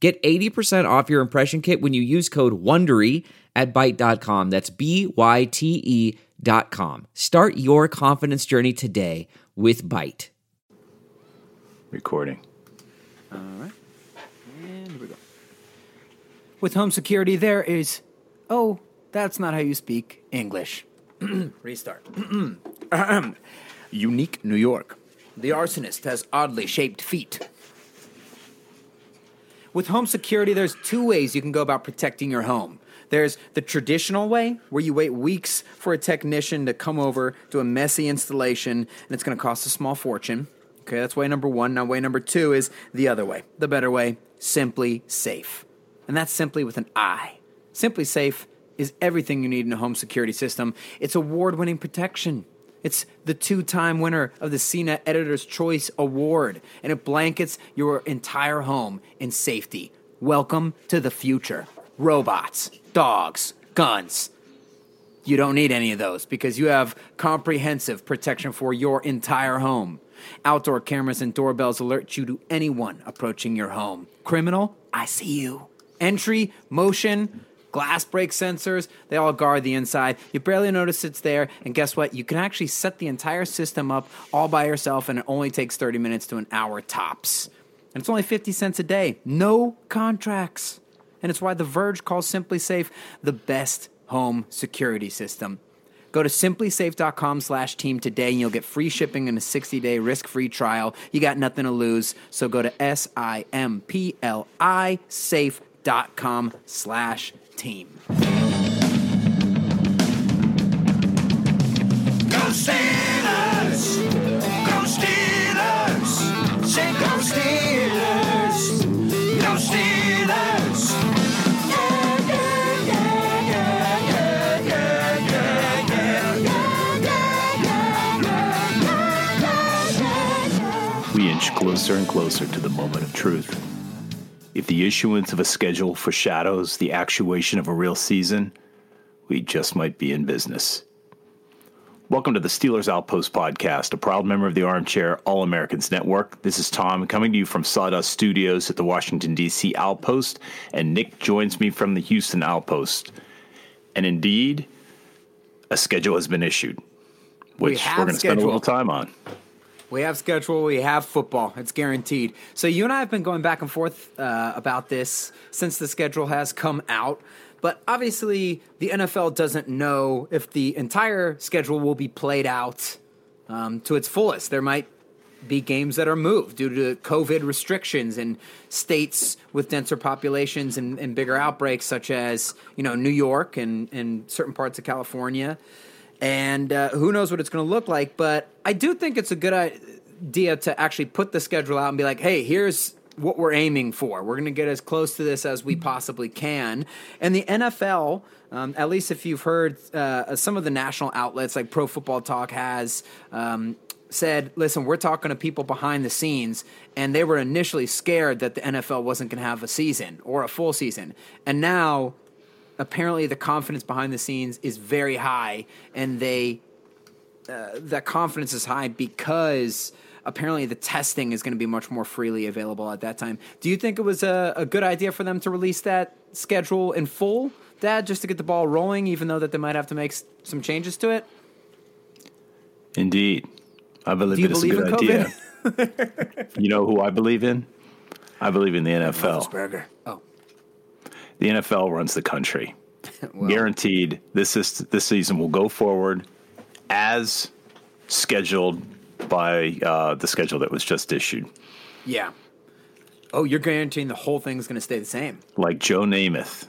Get 80% off your impression kit when you use code WONDERY at Byte.com. That's B-Y-T-E dot com. Start your confidence journey today with Byte. Recording. All right. And here we go. With home security, there is. Oh, that's not how you speak English. Restart. Unique New York. The arsonist has oddly shaped feet. With home security, there's two ways you can go about protecting your home. There's the traditional way, where you wait weeks for a technician to come over, do a messy installation, and it's going to cost a small fortune. Okay, that's way number one. Now, way number two is the other way, the better way, SimpliSafe. And that's simply with an I. SimpliSafe is everything you need in a home security system. It's award winning protection. It's the two time winner of the CNET Editor's Choice Award, and it blankets your entire home in safety. Welcome to the future. Robots, dogs, guns. You don't need any of those because you have comprehensive protection for your entire home. Outdoor cameras and doorbells alert you to anyone approaching your home. Criminal, I see you. Entry, motion, glass break sensors, they all guard the inside. You barely notice it's there, and guess what? You can actually set the entire system up all by yourself, and it only takes 30 minutes to an hour tops. And it's only 50 cents a day. No contracts. And it's why The Verge calls SimpliSafe the best home security system. Go to simplisafe.com slash team today and you'll get free shipping and a 60 day risk free trial. You got nothing to lose. So go to S I M P L I safe.com slash team. Go Steelers! Go Steelers! Say go Steelers! Go Steelers! Yeah, yeah, yeah, yeah, yeah, yeah, yeah, yeah, yeah, yeah, yeah, yeah. We inch closer and closer to the moment of truth. If the issuance of a schedule foreshadows the actuation of a real season, we just might be in business. Welcome to the Steelers Outpost podcast, a proud member of the Armchair All Americans Network. This is Tom coming to you from Sawdust Studios at the Washington, D.C. Outpost, and Nick joins me from the Houston Outpost. And indeed, a schedule has been issued, We which have we're going to spend a little time on. We have schedule, we have football. It's guaranteed. So you and I have been going back and forth uh, about this since the schedule has come out. But obviously, the NFL doesn't know if the entire schedule will be played out um, to its fullest. There might be games that are moved due to COVID restrictions in states with denser populations and, and bigger outbreaks, such as you know New York and, and certain parts of California. And uh, who knows what it's going to look like? But I do think it's a good idea to actually put the schedule out and be like, hey, here's what we're aiming for. We're going to get as close to this as we possibly can. And the NFL, um, at least if you've heard uh, some of the national outlets like Pro Football Talk has. Um, said, listen, we're talking to people behind the scenes, and they were initially scared that the NFL wasn't going to have a season or a full season. And now, apparently, the confidence behind the scenes is very high, and they uh, that confidence is high because apparently the testing is going to be much more freely available at that time. Do you think it was a, a good idea for them to release that schedule in full, Dad, just to get the ball rolling, even though that they might have to make s- some changes to it? Indeed. I believe Do you it is a believe good in idea. you know who I believe in? I believe in the NFL. Oh, The NFL runs the country. well, Guaranteed this is this season will go forward as scheduled by uh, the schedule that was just issued. yeah. Oh, you're guaranteeing the whole thing's going to stay the same. Like Joe Namath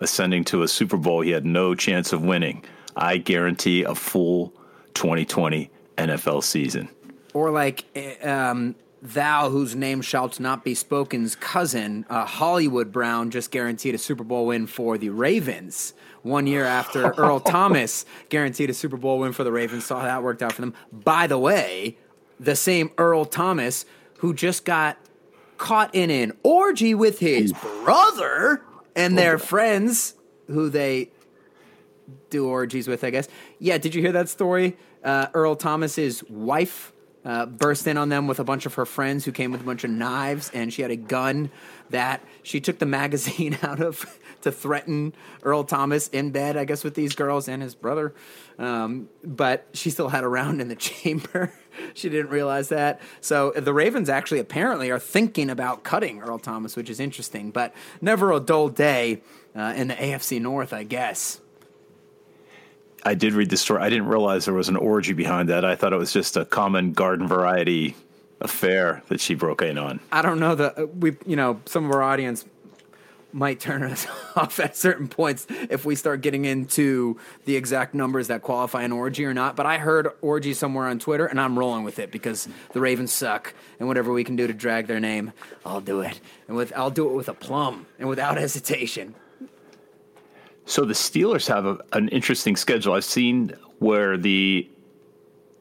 ascending to a Super Bowl he had no chance of winning. I guarantee a full 2020 NFL season. or like eh, um, thou whose name shalt not be spoken's cousin, uh, Hollywood Brown, just guaranteed a Super Bowl win for the Ravens. One year after Earl Thomas guaranteed a Super Bowl win for the Ravens, saw how that worked out for them. By the way, the same Earl Thomas who just got caught in an orgy with his brother and their friends, who they do orgies with, I guess. Yeah, did you hear that story? Uh, Earl Thomas's wife uh, burst in on them with a bunch of her friends who came with a bunch of knives, and she had a gun that she took the magazine out of to threaten Earl Thomas in bed, I guess, with these girls and his brother. Um, but she still had a round in the chamber. she didn't realize that. So the Ravens actually apparently are thinking about cutting Earl Thomas, which is interesting, but never a dull day uh, in the AFC North, I guess. I did read the story. I didn't realize there was an orgy behind that. I thought it was just a common garden variety affair that she broke in on. I don't know that uh, we you know some of our audience might turn us off at certain points if we start getting into the exact numbers that qualify an orgy or not. But I heard orgy somewhere on Twitter, and I'm rolling with it because the Ravens suck, and whatever we can do to drag their name, I'll do it, and with I'll do it with a plum and without hesitation. So the Steelers have a, an interesting schedule. I've seen where the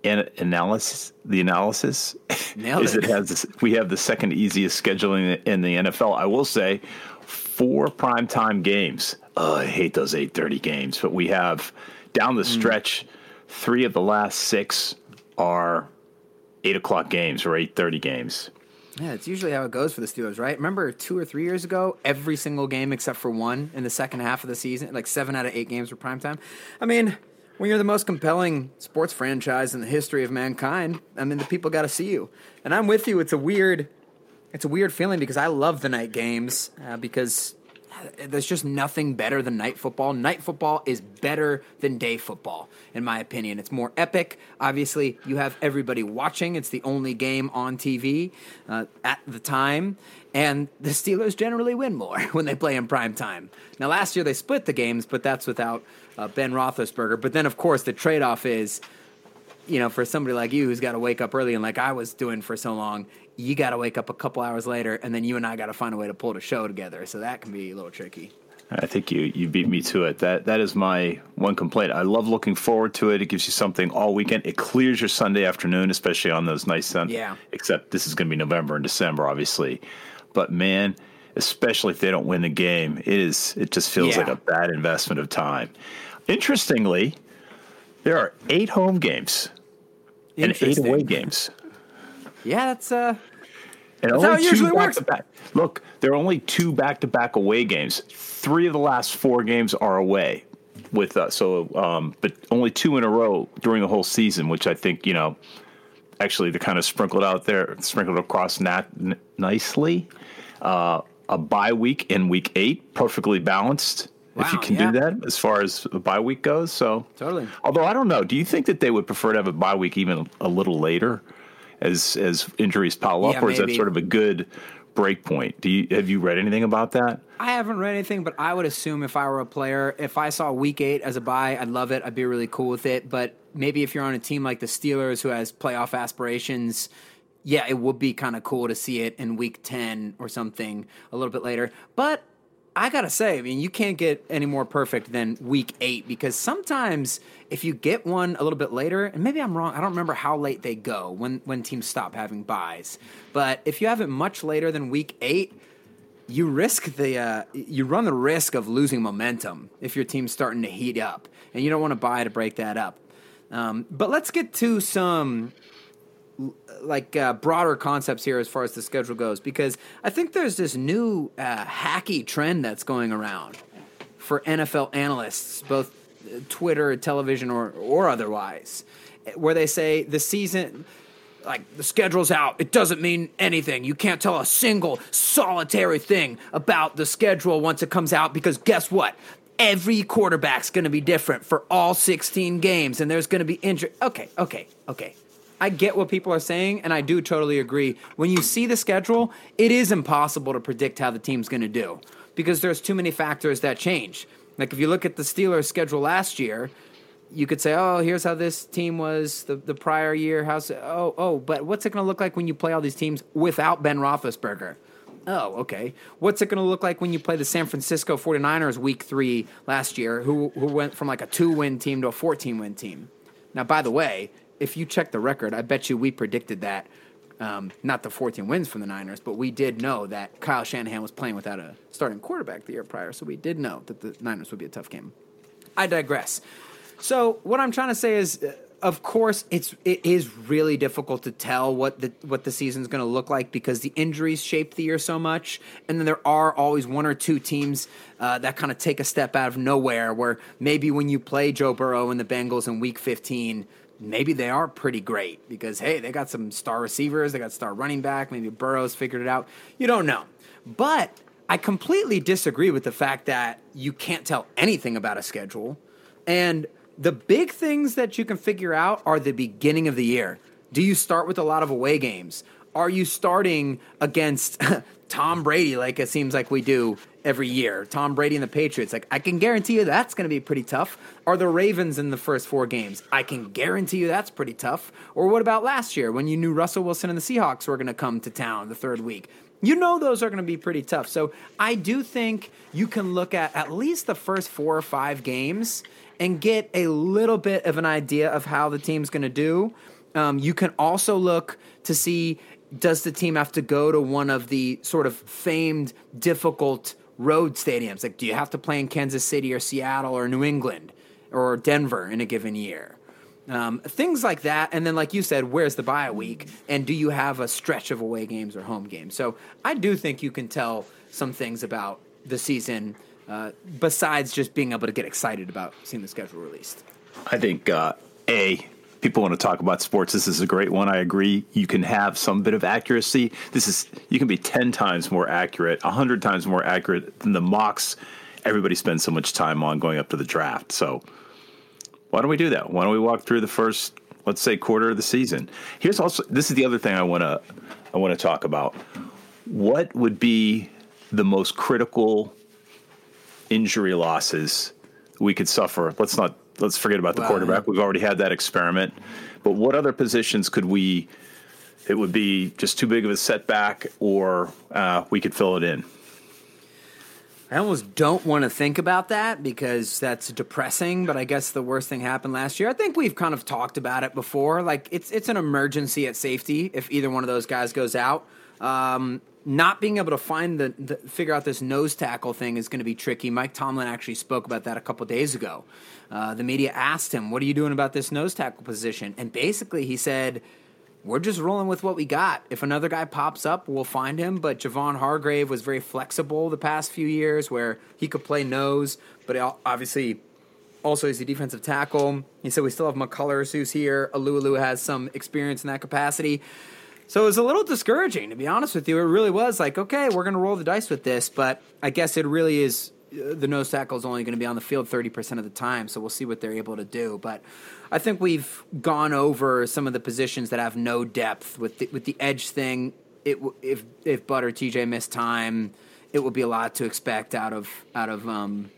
an- analysis, the analysis Nailed is it. it has this, we have the second easiest scheduling in the NFL. I will say four primetime games. Oh, I hate those eight thirty games, but we have down the mm. stretch three of the last six are eight o'clock games or eight thirty games. Yeah, it's usually how it goes for the Steelers, right? Remember two or three years ago, every single game except for one in the second half of the season, like seven out of eight games were primetime. I mean, when you're the most compelling sports franchise in the history of mankind, I mean, the people got to see you. And I'm with you. It's a weird, it's a weird feeling because I love the night games uh, because there's just nothing better than night football. Night football is better than day football, in my opinion. It's more epic. Obviously, you have everybody watching. It's the only game on TV uh, at the time. And the Steelers generally win more when they play in prime time. Now, last year they split the games, but that's without uh, Ben Roethlisberger. But then, of course, the trade off is you know, for somebody like you who's got to wake up early and like I was doing for so long, you got to wake up a couple hours later, and then you and I got to find a way to pull the show together. So that can be a little tricky. I think you you beat me to it. That that is my one complaint. I love looking forward to it. It gives you something all weekend. It clears your Sunday afternoon, especially on those nice sun. Yeah. Except this is going to be November and December, obviously. But man, especially if they don't win the game, it is it just feels Yeah. like a bad investment of time. Interestingly, there are eight home games and eight away games. Yeah, that's uh, And That's only how it two usually works. Look, there are only two back-to-back away games. Three of the last four games are away with us. So, um, but only two in a row during the whole season, which I think you know, actually they're kind of sprinkled out there, sprinkled across nat- n- nicely. Uh, a bye week in week eight, perfectly balanced. If you can yeah. do that as far as a bye week goes, so Totally. Although I don't know, do you think that they would prefer to have a bye week even a little later, as as injuries pile up, Yeah, or is that sort of a good break point? Do you have you read anything about that? I haven't read anything, but I would assume if I were a player, if I saw week eight as a bye, I'd love it. I'd be really cool with it. But maybe if you're on a team like the Steelers who has playoff aspirations, yeah, it would be kind of cool to see it in week 10 or something a little bit later. But I gotta say, I mean, you can't get any more perfect than week eight because sometimes if you get one a little bit later, and maybe I'm wrong, I don't remember how late they go when when teams stop having byes. But if you have it much later than week eight, you risk the uh, you run the risk of losing momentum if your team's starting to heat up, and you don't want to bye to break that up. Um, but let's get to some like uh, broader concepts here as far as the schedule goes, because I think there's this new uh, hacky trend that's going around for NFL analysts, both uh, Twitter, television, or or otherwise, where they say the season. Like the schedule's out, it doesn't mean anything. You can't tell a single solitary thing about the schedule once it comes out because guess what? Every quarterback's going to be different for all 16 games, and there's going to be injury. Okay, okay, okay. I get what people are saying, and I do totally agree. When you see the schedule, it is impossible to predict how the team's going to do because there's too many factors that change. Like if you look at the Steelers' schedule last year, you could say, oh, here's how this team was the, the prior year. How's it? Oh, oh, but what's it going to look like when you play all these teams without Ben Roethlisberger? Oh, okay. What's it going to look like when you play the San Francisco 49ers week three last year, who, who went from like a two win team to a 14 win team? Now, by the way, if you check the record, I bet you we predicted that. Um, not the 14 wins from the Niners, but we did know that Kyle Shanahan was playing without a starting quarterback the year prior, so we did know that the Niners would be a tough game. I digress. So what I'm trying to say is, uh, of course, it's it is really difficult to tell what the what the season's going to look like because the injuries shape the year so much, and then there are always one or two teams uh, that kind of take a step out of nowhere. Where maybe when you play Joe Burrow and the Bengals in Week 15, maybe they are pretty great because hey, they got some star receivers, they got star running back. Maybe Burrow's figured it out. You don't know, but I completely disagree with the fact that you can't tell anything about a schedule. And the big things that you can figure out are the beginning of the year. Do you start with a lot of away games? Are you starting against Tom Brady like it seems like we do every year? Tom Brady and the Patriots. Like I can guarantee you that's going to be pretty tough. Are the Ravens in the first 4 games? I can guarantee you that's pretty tough. Or what about last year when you knew Russell Wilson and the Seahawks were going to come to town the third week? You know those are going to be pretty tough. So I do think you can look at at least the first 4 or 5 games and get a little bit of an idea of how the team's going to do. Um, you can also look to see does the team have to go to one of the sort of famed, difficult road stadiums? Like, do you have to play in Kansas City or Seattle or New England or Denver in a given year? Um, things like that. And then, like you said, where's the bye week? And do you have a stretch of away games or home games? So I do think you can tell some things about the season uh, besides just being able to get excited about seeing the schedule released. I think uh, a people want to talk about sports. This is a great one. I agree. You can have some bit of accuracy. This is you can be ten times more accurate, hundred times more accurate than the mocks. Everybody spends so much time on going up to the draft. So why don't we do that? Why don't we walk through the first, let's say, quarter of the season? Here's also this is the other thing I want to I want to talk about. What would be the most critical injury losses we could suffer? Let's not let's forget about the Wow. quarterback. We've already had that experiment. But what other positions could we? It would be just too big of a setback, or uh, we could fill it in. I almost don't want to think about that because that's depressing. But I guess the worst thing happened last year. I think we've kind of talked about it before. Like it's it's an emergency at safety if either one of those guys goes out. Um, not being able to find the, the figure out this nose tackle thing is going to be tricky. Mike Tomlin actually spoke about that a couple days ago. Uh, the media asked him, "What are you doing about this nose tackle position?" And basically, he said we're just rolling with what we got. If another guy pops up, we'll find him. But Javon Hargrave was very flexible the past few years where he could play nose, but obviously also he's a defensive tackle. He said we still have McCullers who's here. Alualu has some experience in that capacity. So it was a little discouraging, to be honest with you. It really was like, okay, we're going to roll the dice with this, but I guess it really is uh, the nose tackle is only going to be on the field 30% of the time, so we'll see what they're able to do. But I think we've gone over some of the positions that have no depth with the, with the edge thing. It if if Butter TJ missed time, it would be a lot to expect out of out of um,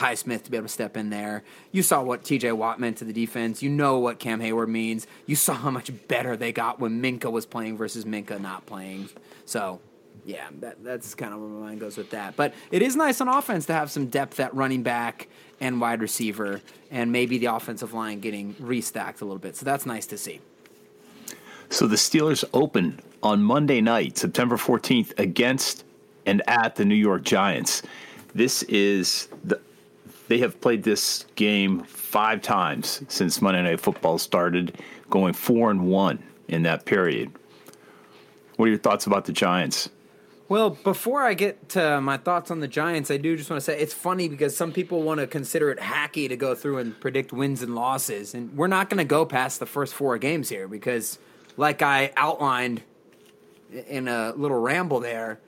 Highsmith to be able to step in there. You saw what TJ Watt meant to the defense. You know what Cam Hayward means. You saw how much better they got when Minkah was playing versus Minkah not playing. So, yeah, that, that's kind of where my mind goes with that. But it is nice on offense to have some depth at running back and wide receiver, and maybe the offensive line getting restacked a little bit. So that's nice to see. So the Steelers open on Monday night, September 14th, against and at the New York Giants. This is the they have played this game five times since Monday Night Football started, going four and one in that period. What are your thoughts about the Giants? Well, before I get to my thoughts on the Giants, I do just want to say it's funny because some people want to consider it hacky to go through and predict wins and losses. And we're not going to go past the first four games here because, like I outlined in a little ramble there,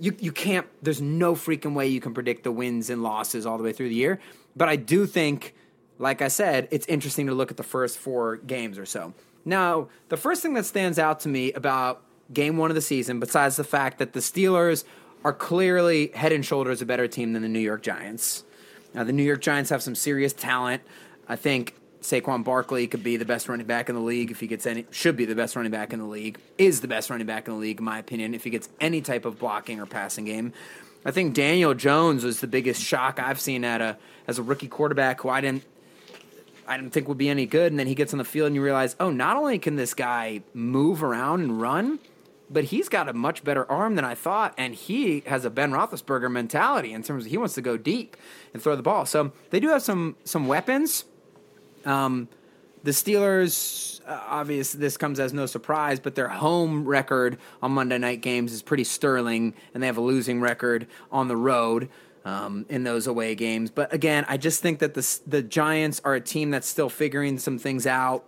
you, you can't, there's no freaking way you can predict the wins and losses all the way through the year. But I do think, like I said, it's interesting to look at the first four games or so. Now, the first thing that stands out to me about game one of the season, besides the fact that the Steelers are clearly head and shoulders a better team than the New York Giants. Now, the New York Giants have some serious talent. I think Saquon Barkley could be the best running back in the league if he gets any. Should be the best running back in the league. Is the best running back in the league, in my opinion, if he gets any type of blocking or passing game. I think Daniel Jones was the biggest shock I've seen at a as a rookie quarterback who I didn't I didn't think would be any good. And then he gets on the field and you realize, oh, not only can this guy move around and run, but he's got a much better arm than I thought, and he has a Ben Roethlisberger mentality in terms of he wants to go deep and throw the ball. So they do have some some weapons. Um, the Steelers, uh, obvious, this comes as no surprise, but their home record on Monday night games is pretty sterling, and they have a losing record on the road um, in those away games. But again, I just think that the the Giants are a team that's still figuring some things out.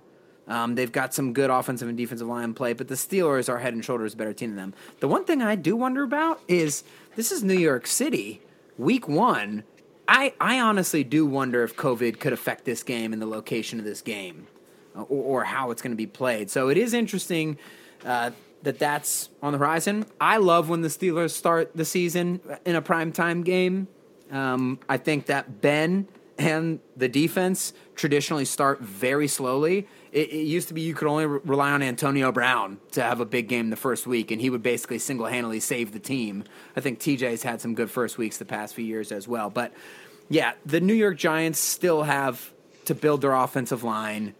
Um, they've got some good offensive and defensive line play, but the Steelers are head and shoulders a better team than them. The one thing I do wonder about is this is New York City, week one. I, I honestly do wonder if COVID could affect this game and the location of this game or, or how it's going to be played. So it is interesting uh, that that's on the horizon. I love when the Steelers start the season in a primetime game. Um, I think that Ben and the defense traditionally start very slowly. It, it used to be you could only re- rely on Antonio Brown to have a big game the first week, and he would basically single handedly save the team. I think TJ's had some good first weeks the past few years as well. But yeah, the New York Giants still have to build their offensive line.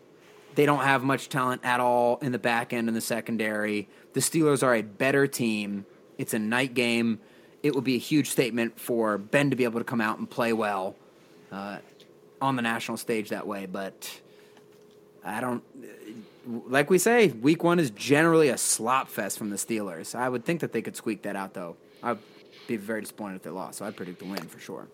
They don't have much talent at all in the back end and the secondary. The Steelers are a better team. It's a night game. It would be a huge statement for Ben to be able to come out and play well uh, on the national stage that way. But I don't. Uh, like we say, week one is generally a slop fest from the Steelers. I would think that they could squeak that out, though. I'd be very disappointed if they lost. So I'd predict the win for sure.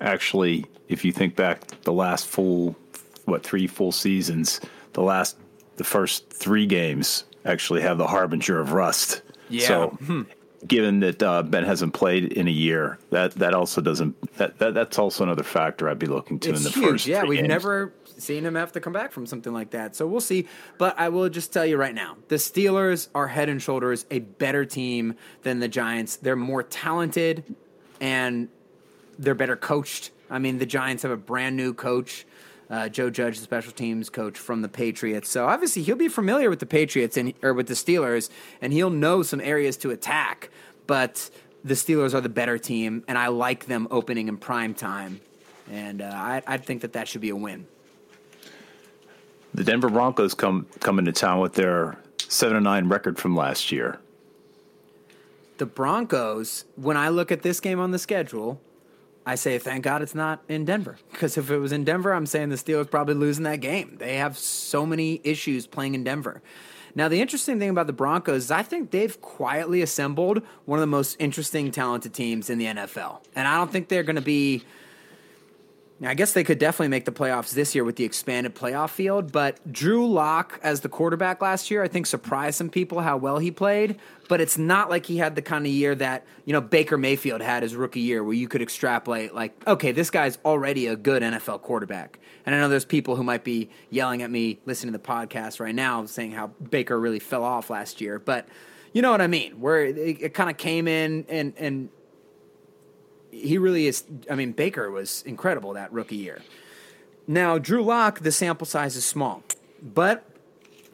Actually, if you think back the last full, what, three full seasons, the last, the first three games actually have the harbinger of rust. Yeah. So, hmm. Given that uh, Ben hasn't played in a year, that that also doesn't that, that that's also another factor I'd be looking to it's in the huge. first. Yeah, three we've games. never seen him have to come back from something like that. So we'll see. But I will just tell you right now, the Steelers are head and shoulders a better team than the Giants. They're more talented and they're better coached. I mean, the Giants have a brand new coach. Uh, Joe Judge, the special teams coach from the Patriots. So obviously he'll be familiar with the Patriots and or with the Steelers, and he'll know some areas to attack. But the Steelers are the better team, and I like them opening in prime time. And uh, I, I think that that should be a win. The Denver Broncos come come into town with their seven and nine record from last year. The Broncos, when I look at this game on the schedule, I say, thank God it's not in Denver. Because if it was in Denver, I'm saying the Steelers probably losing that game. They have so many issues playing in Denver. Now, the interesting thing about the Broncos is I think they've quietly assembled one of the most interesting, talented teams in the NFL. And I don't think they're going to be. Now, I guess they could definitely make the playoffs this year with the expanded playoff field, but Drew Lock as the quarterback last year, I think surprised some people how well he played. But it's not like he had the kind of year that, you know, Baker Mayfield had his rookie year where you could extrapolate, like, okay, this guy's already a good NFL quarterback. And I know there's people who might be yelling at me listening to the podcast right now saying how Baker really fell off last year. But you know what I mean, where it, it kind of came in and, and he really is. I mean, Baker was incredible that rookie year. Now, Drew Lock, the sample size is small, but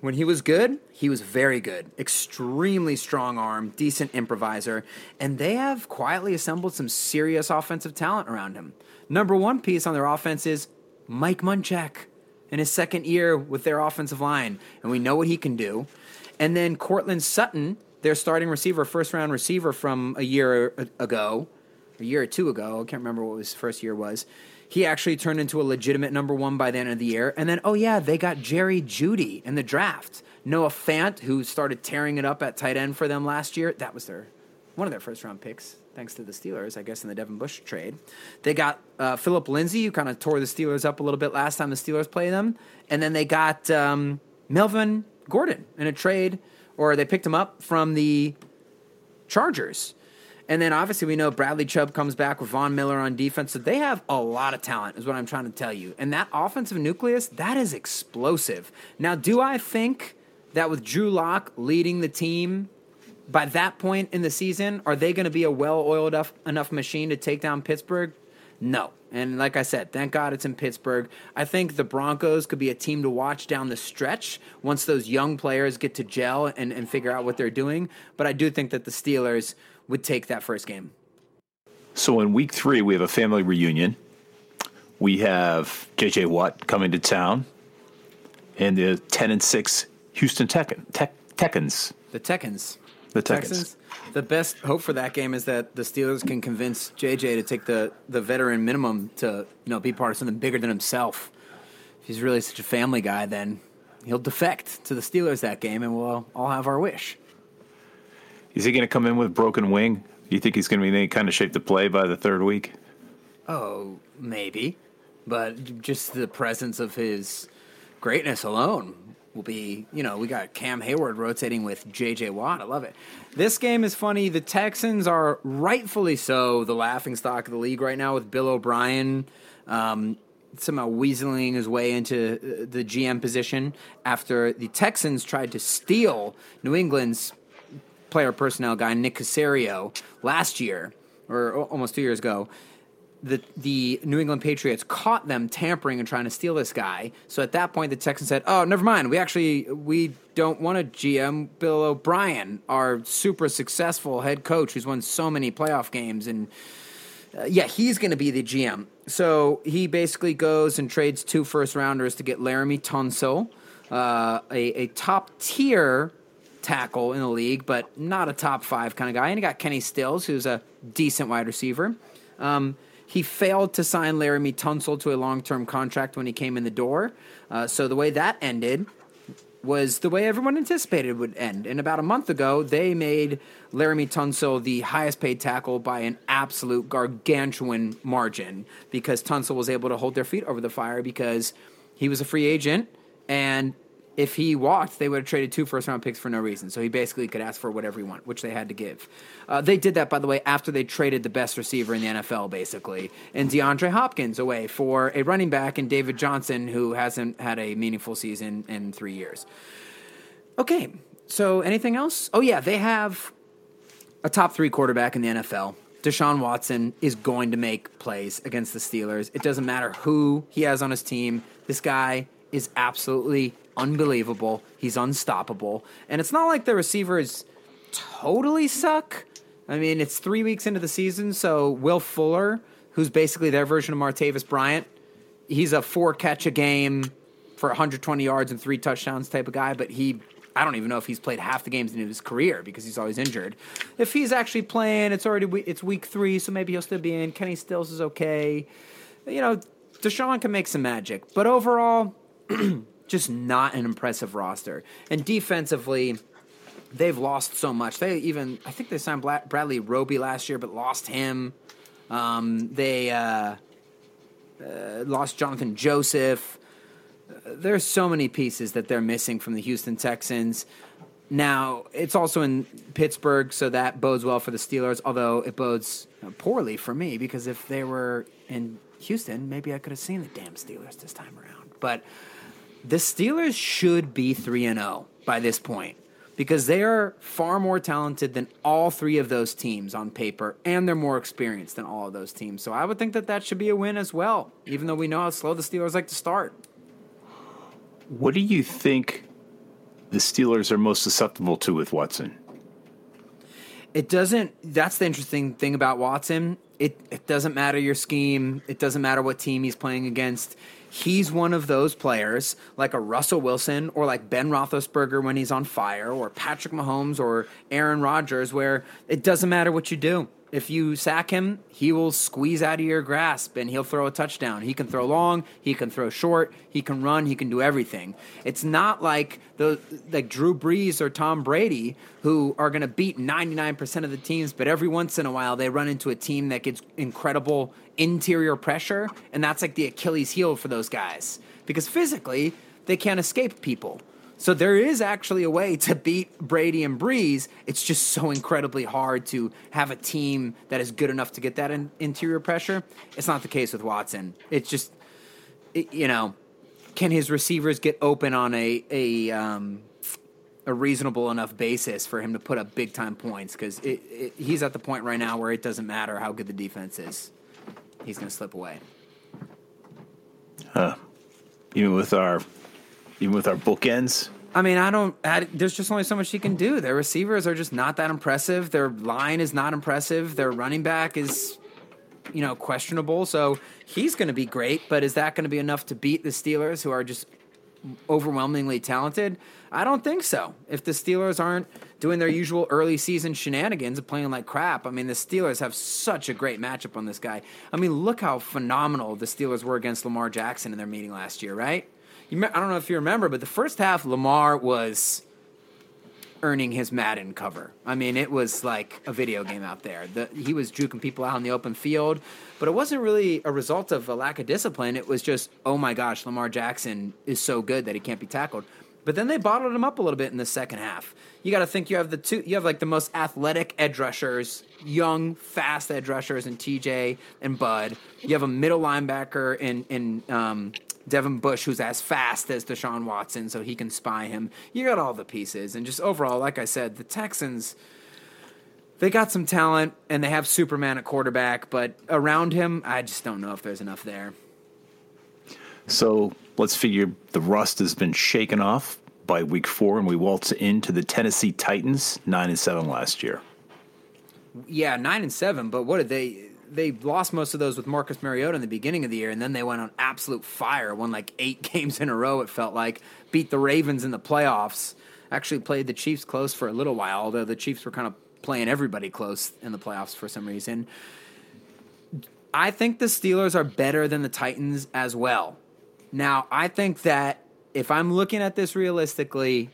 when he was good, he was very good. Extremely strong arm, decent improviser, and they have quietly assembled some serious offensive talent around him. Number one piece on their offense is Mike Munchak in his second year with their offensive line, and we know what he can do. And then Courtland Sutton, their starting receiver, first round receiver from a year ago, a year or two ago. I can't remember what his first year was. He actually turned into a legitimate number one by the end of the year. And then, oh yeah, they got Jerry Jeudy in the draft. Noah Fant, who started tearing it up at tight end for them last year. That was their one of their first round picks, thanks to the Steelers, I guess, in the Devin Bush trade. They got uh, Phillip Lindsay, who kind of tore the Steelers up a little bit last time the Steelers played them. And then they got um, Melvin Gordon in a trade, or they picked him up from the Chargers. And then obviously we know Bradley Chubb comes back with Von Miller on defense. So they have a lot of talent, is what I'm trying to tell you. And that offensive nucleus, that is explosive. Now, do I think that with Drew Lock leading the team by that point in the season, are they going to be a well oiled enough, enough machine to take down Pittsburgh? No. And like I said, thank God it's in Pittsburgh. I think the Broncos could be a team to watch down the stretch once those young players get to gel and, and figure out what they're doing. But I do think that the Steelers would take that first game. So in week three, we have a family reunion. We have JJ Watt coming to town, and the ten and six Houston Tekken, Tek, Tekkens. The Tekkens. The Tekkens. Texans. The best hope for that game is that the Steelers can convince JJ to take the, the veteran minimum to you know be part of something bigger than himself. If he's really such a family guy, then he'll defect to the Steelers that game, and we'll all have our wish. Is he going to come in with broken wing? Do you think he's going to be in any kind of shape to play by the third week? Oh, maybe, but just the presence of his greatness alone will be. You know, we got Cam Hayward rotating with J.J. Watt. I love it. This game is funny. The Texans are rightfully so the laughing stock of the league right now with Bill O'Brien. Um, somehow weaseling his way into uh, the GM position after the Texans tried to steal New England's player personnel guy Nick Caserio last year or almost two years ago. The the New England Patriots caught them tampering and trying to steal this guy. So at that point, the Texans said, "Oh, never mind. We actually we don't want a GM. Bill O'Brien, our super successful head coach, who's won so many playoff games and." Uh, yeah, he's going to be the GM. So he basically goes and trades two first rounders to get Laremy Tunsil, uh, a, a top tier tackle in the league, but not a top five kind of guy. And he got Kenny Stills, who's a decent wide receiver. Um, he failed to sign Laremy Tunsil to a long term contract when he came in the door. Uh, so the way that ended was the way everyone anticipated it would end. And about a month ago, they made Laremy Tunsil the highest paid tackle by an absolute gargantuan margin because Tunsil was able to hold their feet over the fire because he was a free agent. And if he walked, they would have traded two first round picks for no reason. So he basically could ask for whatever he wanted, which they had to give. Uh, they did that, by the way, after they traded the best receiver in the NFL, basically, and DeAndre Hopkins away for a running back and David Johnson, who hasn't had a meaningful season in three years. Okay, so anything else? Oh, yeah, they have a top three quarterback in the NFL. Deshaun Watson is going to make plays against the Steelers. It doesn't matter who he has on his team. This guy is absolutely unbelievable. He's unstoppable. And it's not like the receivers totally suck. I mean, it's three weeks into the season, so Will Fuller, who's basically their version of Martavis Bryant, he's a four catch a game for 120 yards and three touchdowns type of guy, but he I don't even know if he's played half the games in his career because he's always injured. If he's actually playing, it's already it's week three, so maybe he'll still be in. Kenny Stills is okay. You know, Deshaun can make some magic, but overall, just not an impressive roster. And defensively, they've lost so much. They even I think they signed Bla- Bradley Roby last year, but lost him. Um, they uh, uh, lost Johnathan Joseph. There's so many pieces that they're missing from the Houston Texans. Now, it's also in Pittsburgh, so that bodes well for the Steelers, although it bodes poorly for me because if they were in Houston, maybe I could have seen the damn Steelers this time around. But the Steelers should be 3 and 0 by this point because they are far more talented than all three of those teams on paper and they're more experienced than all of those teams. So I would think that that should be a win as well, even though we know how slow the Steelers like to start. What do you think the Steelers are most susceptible to with Watson? It doesn't. That's the interesting thing about Watson. It it doesn't matter your scheme. It doesn't matter what team he's playing against. He's one of those players, like a Russell Wilson or like Ben Roethlisberger when he's on fire, or Patrick Mahomes or Aaron Rodgers, where it doesn't matter what you do. If you sack him, he will squeeze out of your grasp and he'll throw a touchdown. He can throw long, he can throw short, he can run, he can do everything. It's not like the like Drew Brees or Tom Brady who are going to beat 99% of the teams, but every once in a while they run into a team that gets incredible interior pressure, and that's like the Achilles heel for those guys because physically they can't escape people. So there is actually a way to beat Brady and Brees. It's just so incredibly hard to have a team that is good enough to get that in, interior pressure. It's not the case with Watson. It's just, it, you know, can his receivers get open on a a um, a reasonable enough basis for him to put up big time points? Because he's at the point right now where it doesn't matter how good the defense is. he's going to slip away. Huh. Even with our, even with our bookends. I mean, I don't. I, there's just only so much he can do. Their receivers are just not that impressive. Their line is not impressive. Their running back is, you know, questionable. So he's going to be great, but is that going to be enough to beat the Steelers, who are just overwhelmingly talented? I don't think so. If the Steelers aren't doing their usual early season shenanigans of playing like crap, I mean, the Steelers have such a great matchup on this guy. I mean, look how phenomenal the Steelers were against Lamar Jackson in their meeting last year, right? I don't know if you remember, but the first half, Lamar was earning his Madden cover. I mean, it was like a video game out there. The, he was juking people out in the open field, but it wasn't really a result of a lack of discipline. It was just, oh my gosh, Lamar Jackson is so good that he can't be tackled. But then they bottled him up a little bit in the second half. You got to think you have the two, you have like the most athletic edge rushers, young, fast edge rushers in TJ and Bud. You have a middle linebacker in in um, Devin Bush who's as fast as Deshaun Watson, so he can spy him. You got all the pieces, and just overall, like I said, the Texans they got some talent and they have Superman at quarterback, but around him, I just don't know if there's enough there. So let's figure the rust has been shaken off by week four, and we waltz into the Tennessee Titans, nine and seven last year. Yeah, nine and seven, but what did they? They lost most of those with Marcus Mariota in the beginning of the year, and then they went on absolute fire. Won like eight games in a row. It felt like beat the Ravens in the playoffs. Actually played the Chiefs close for a little while, although the Chiefs were kind of playing everybody close in the playoffs for some reason. I think the Steelers are better than the Titans as well. Now, I think that if I'm looking at this realistically,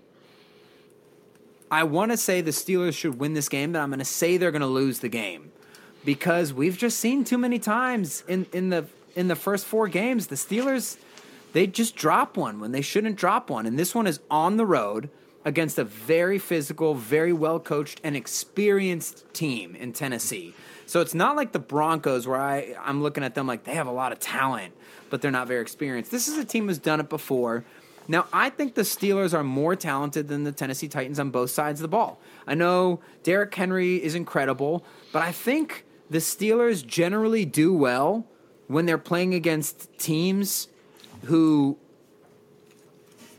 I want to say the Steelers should win this game, but I'm going to say they're going to lose the game because we've just seen too many times in, in the in the first four games the Steelers they just drop one when they shouldn't drop one, and this one is on the road against a very physical, very well coached, and experienced team in Tennessee. So it's not like the Broncos where I, I'm looking at them like they have a lot of talent, but they're not very experienced. This is a team who's done it before. Now, I think the Steelers are more talented than the Tennessee Titans on both sides of the ball. I know Derrick Henry is incredible, but I think the Steelers generally do well when they're playing against teams who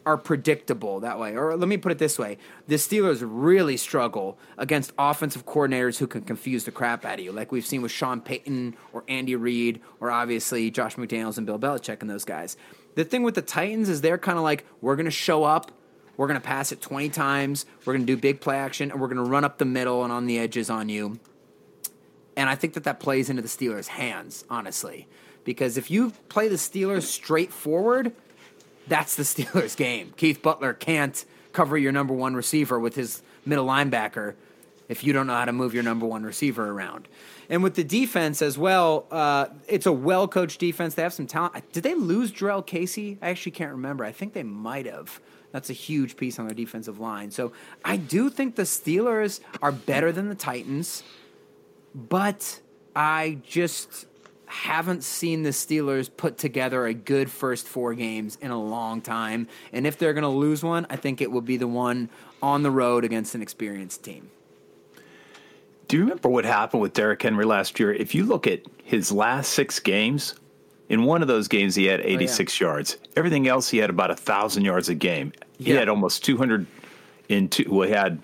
are predictable that way. Or let me put it this way the Steelers really struggle against offensive coordinators who can confuse the crap out of you, like we've seen with Sean Payton or Andy Reid or obviously Josh McDaniels and Bill Belichick and those guys. The thing with the Titans is they're kind of like, we're going to show up. We're going to pass it 20 times. We're going to do big play action, and we're going to run up the middle and on the edges on you. And I think that that plays into the Steelers' hands, honestly. Because if you play the Steelers straightforward, that's the Steelers' game. Keith Butler can't cover your number one receiver with his middle linebacker if you don't know how to move your number one receiver around. And with the defense as well, uh, it's a well coached defense. They have some talent. Did they lose Jurrell Casey? I actually can't remember. I think they might have. That's a huge piece on their defensive line. So I do think the Steelers are better than the Titans, but I just haven't seen the Steelers put together a good first four games in a long time. And if they're going to lose one, I think it will be the one on the road against an experienced team. Do you remember what happened with Derrick Henry last year? If you look at his last six games, in one of those games he had 86 yards. Everything else he had about a thousand yards a game. He Yeah. had almost 200 in two. Well, he had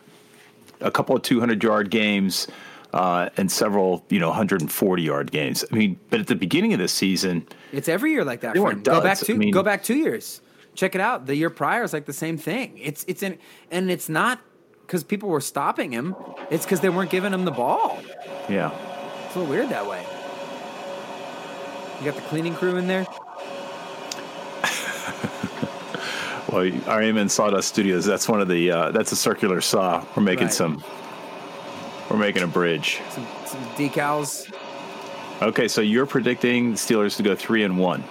a couple of 200 yard games uh, and several, you know, 140 yard games. I mean, but at the beginning of the season, It's every year like that. They weren't. Go back two. I mean- go back two years. Check it out. The year prior is like the same thing. It's it's in, and it's not because people were stopping him. It's because they weren't giving him the ball. yeah. It's a little weird that way. You got the cleaning crew in there. Well, RMN Sawdust Studios. That's one of the. Uh, that's a circular saw. We're making Right. some. We're making a bridge. Some, some decals. Okay, so you're predicting the Steelers to go three and one.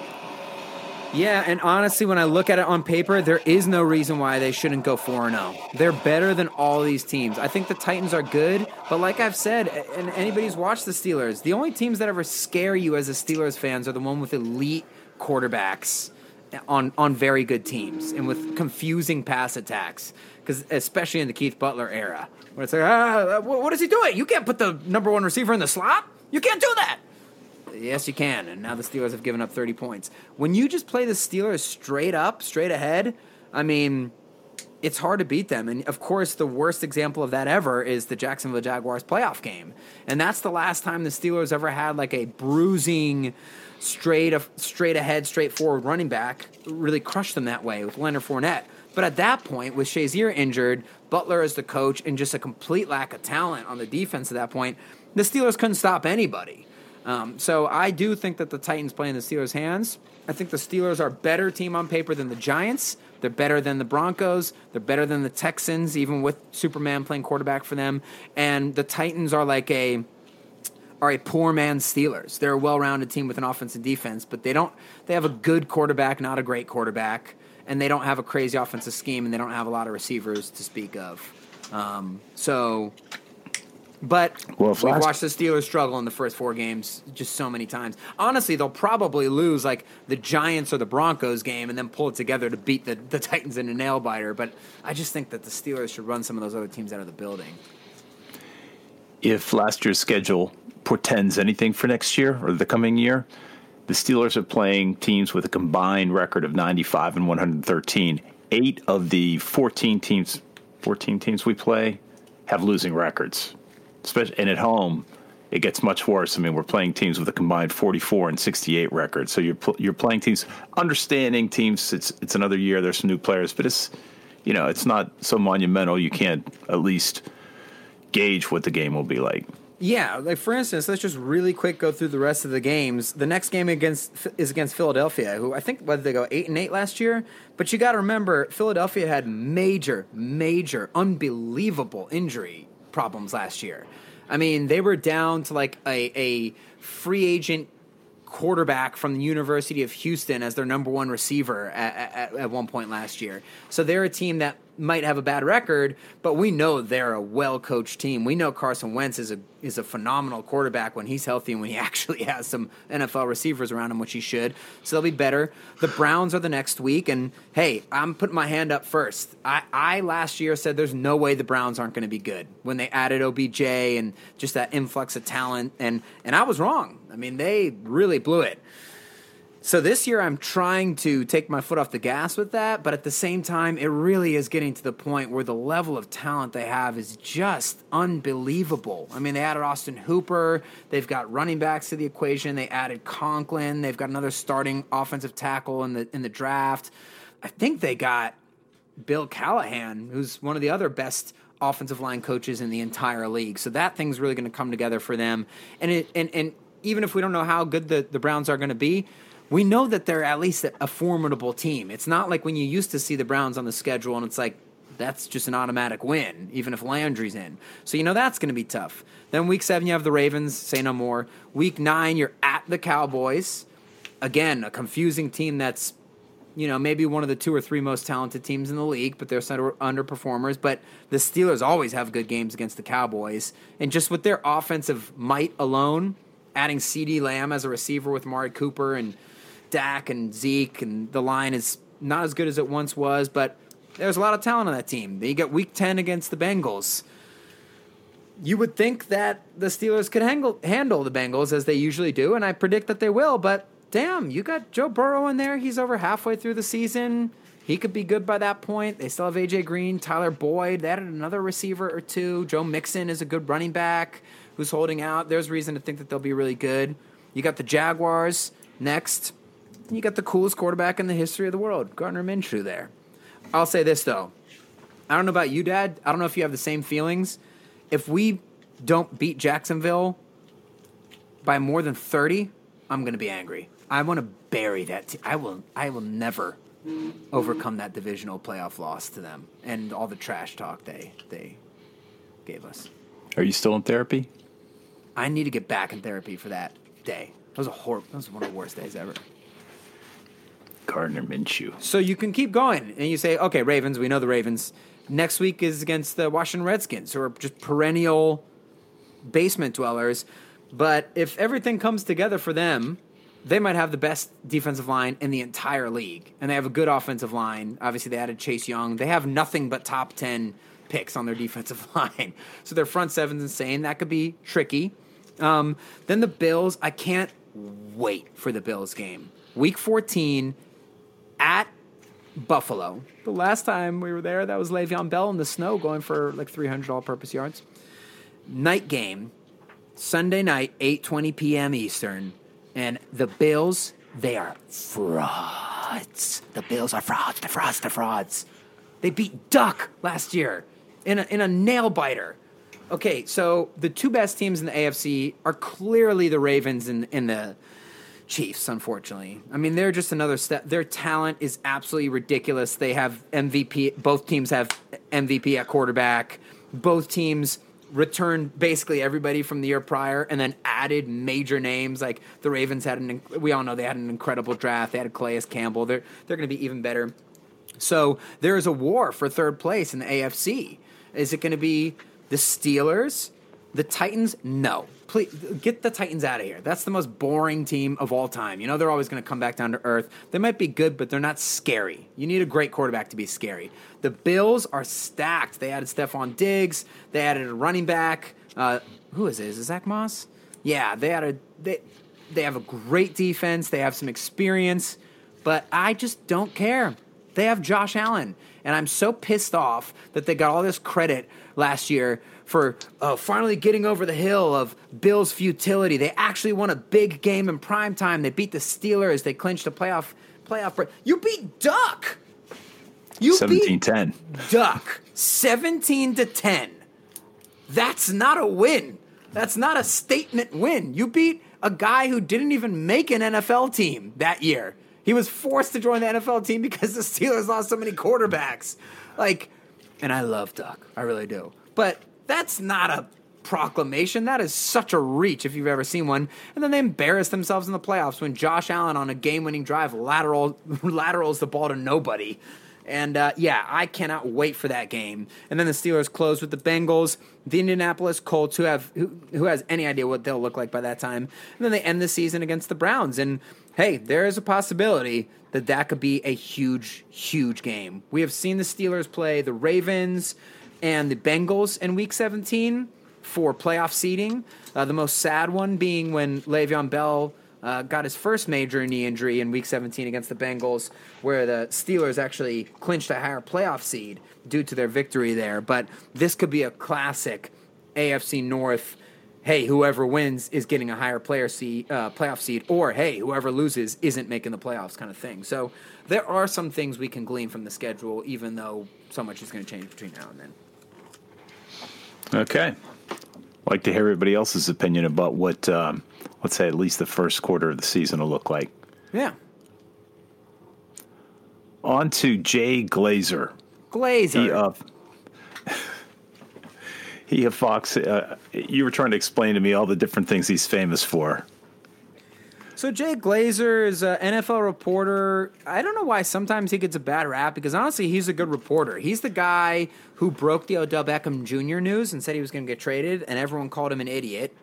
Yeah, and honestly, when I look at it on paper, there is no reason why they shouldn't go 4 and 0. They're better than all these teams. I think the Titans are good, but like I've said, and anybody's watched the Steelers, the only teams that ever scare you as a Steelers fans are the one with elite quarterbacks on, on very good teams and with confusing pass attacks. Because especially in the Keith Butler era, where it's like, ah, what is he doing? You can't put the number one receiver in the slot. You can't do that Yes, you can. And now the Steelers have given up 30 points. When you just play the Steelers straight up, straight ahead, I mean, it's hard to beat them. And of course, the worst example of that ever is the Jacksonville Jaguars playoff game. And that's the last time the Steelers ever had like a bruising, straight, straight ahead, straightforward running back really crushed them that way with Leonard Fournette. But at that point, with Shazier injured, Butler as the coach, and just a complete lack of talent on the defense at that point, the Steelers couldn't stop anybody. Um, so I do think that the Titans play in the Steelers' hands. I think the Steelers are a better team on paper than the Giants. They're better than the Broncos. They're better than the Texans, even with Superman playing quarterback for them. And the Titans are like a are a poor man's Steelers. They're a well-rounded team with an offense and defense, but they don't. They have a good quarterback, not a great quarterback, and they don't have a crazy offensive scheme, and they don't have a lot of receivers to speak of. Um, so but Well, we've last- watched the Steelers struggle in the first four games just so many times. Honestly, they'll probably lose like the Giants or the Broncos game and then pull it together to beat the, the Titans in a nail biter. But I just think that the Steelers should run some of those other teams out of the building. if last year's schedule portends anything for next year or the coming year, the Steelers are playing teams with a combined record of 95 and 113. Eight of the 14 teams, 14 teams we play, have losing records. Especially, and at home, it gets much worse. I mean, we're playing teams with a combined 44 and 68 record. So you're you're playing teams, understanding teams. It's it's another year. There's some new players, but it's you know it's not so monumental. You can't at least gauge what the game will be like. Yeah, like for instance, let's just really quick go through the rest of the games. The next game against is against Philadelphia, who I think whether they go eight and eight last year. But you got to remember, Philadelphia had major, major, unbelievable injury problems last year. I mean, they were down to like a, a free agent quarterback from the University of Houston as their number one receiver at, at, at one point last year. So they're a team that might have a bad record, but we know they're a well coached team. We know Carson Wentz is a is a phenomenal quarterback when he's healthy and when he actually has some NFL receivers around him, which he should. So they'll be better. The Browns are the next week, and hey, I'm putting my hand up first. I, I last year said there's no way the Browns aren't going to be good when they added OBJ and just that influx of talent, and and I was wrong. I mean, they really blew it. So this year, I'm trying to take my foot off the gas with that, but at the same time, it really is getting to the point where the level of talent they have is just unbelievable. I mean, they added Austin Hooper, they've got running backs to the equation, they added Conklin, they've got another starting offensive tackle in the in the draft. I think they got Bill Callahan, who's one of the other best offensive line coaches in the entire league. So that thing's really going to come together for them. And it and and even if we don't know how good the, the Browns are going to be, we know that they're at least a formidable team. It's not like when you used to see the Browns on the schedule and it's like that's just an automatic win, even if Landry's in. So you know that's going to be tough. Then week seven you have the Ravens. Say no more. Week nine you're at the Cowboys. Again, a confusing team that's you know, maybe one of the two or three most talented teams in the league, but they're underperformers. But the Steelers always have good games against the Cowboys. And just with their offensive might alone, adding CeeDee Lamb as a receiver with Amari Cooper and Dak and Zeke, and the line is not as good as it once was, but there's a lot of talent on that team. They got week 10 against the Bengals. You would think that the Steelers could handle, handle the Bengals as they usually do, and I predict that they will, but damn, you got Joe Burrow in there. He's over halfway through the season. He could be good by that point. They still have AJ Green, Tyler Boyd. They added another receiver or two. Joe Mixon is a good running back who's holding out. There's reason to think that they'll be really good. You got the Jaguars next. You got the coolest quarterback in the history of the world, Gardner Minshew there. I'll say this though. I don't know about you, Dad. I don't know if you have the same feelings. If we don't beat Jacksonville by more than 30, I'm going to be angry. I want to bury that. Te- I will. I will never overcome that divisional playoff loss to them and all the trash talk they they gave us. Are you still in therapy? I need to get back in therapy for that day. That was a horrible. That was one of the worst days ever. Gardner Minshew. So you can keep going, and you say, okay, Ravens. We know the Ravens. Next week is against the Washington Redskins, who are just perennial basement dwellers. But if everything comes together for them, they might have the best defensive line in the entire league, and they have a good offensive line. Obviously, they added Chase Young. They have nothing but top ten picks on their defensive line, so their front seven's insane. That could be tricky. Um, then the Bills, I can't wait for the Bills game. Week 14 at Buffalo. The last time we were there, that was Le'Veon Bell in the snow going for like 300 all purpose yards. Night game, Sunday night, 8:20 p.m. Eastern, and the Bills, they are frauds. The Bills are frauds, the frauds, the frauds. They beat Duck last year in a, in a nail biter. Okay, so the two best teams in the AFC are clearly the Ravens and, and the Chiefs, unfortunately. I mean, they're just another step. Their talent is absolutely ridiculous. They have MVP, both teams have MVP at quarterback. Both teams returned basically everybody from the year prior and then added major names. Like the Ravens had an, we all know they had an incredible draft. They had Calais Campbell. They're, they're going to be even better. So there is a war for third place in the AFC. Is it going to be the Steelers, the Titans? No. Please get the Titans out of here. That's the most boring team of all time. You know they're always going to come back down to earth. They might be good, but they're not scary. You need a great quarterback to be scary. The Bills are stacked. They added Stefon Diggs. They added a running back. Uh, who is it? Is it Zack Moss? Yeah, they added they they have a great defense. They have some experience, but I just don't care. They have Josh Allen, and I'm so pissed off that they got all this credit last year for uh, finally getting over the hill of Bills' futility. They actually won a big game in prime time. They beat the Steelers. They clinched a playoff playoff. break. You beat Duck. You beat 17-10. Duck 17 to 10. That's not a win. That's not a statement win. You beat a guy who didn't even make an NFL team that year. He was forced to join the NFL team because the Steelers lost so many quarterbacks. Like, and I love Duck. I really do. But that's not a proclamation. That is such a reach if you've ever seen one. And then they embarrass themselves in the playoffs when Josh Allen on a game-winning drive lateral laterals the ball to nobody. And uh, yeah, I cannot wait for that game. And then the Steelers close with the Bengals, the Indianapolis Colts, who have who, who has any idea what they'll look like by that time. And then they end the season against the Browns. And hey, there is a possibility that that could be a huge, huge game. We have seen the Steelers play the Ravens and the Bengals in Week 17 for playoff seeding. Uh, the most sad one being when Le'Veon Bell uh, got his first major knee injury in Week 17 against the Bengals, where the Steelers actually clinched a higher playoff seed due to their victory there. But this could be a classic AFC North. Hey, whoever wins is getting a higher player seed, uh, playoff seed, or hey, whoever loses isn't making the playoffs, kind of thing. So there are some things we can glean from the schedule, even though so much is going to change between now and then. Okay. Like to hear everybody else's opinion about what, um, let's say, at least the first quarter of the season will look like. Yeah, On to Jay Glazer. Glazer. He of he of Fox. Uh, you were trying to explain to me all the different things he's famous for. So Jay Glazer is an NFL reporter. I don't know why sometimes he gets a bad rap because honestly, he's a good reporter. He's the guy who broke the Odell Beckham Jr. news and said he was going to get traded, and everyone called him an idiot.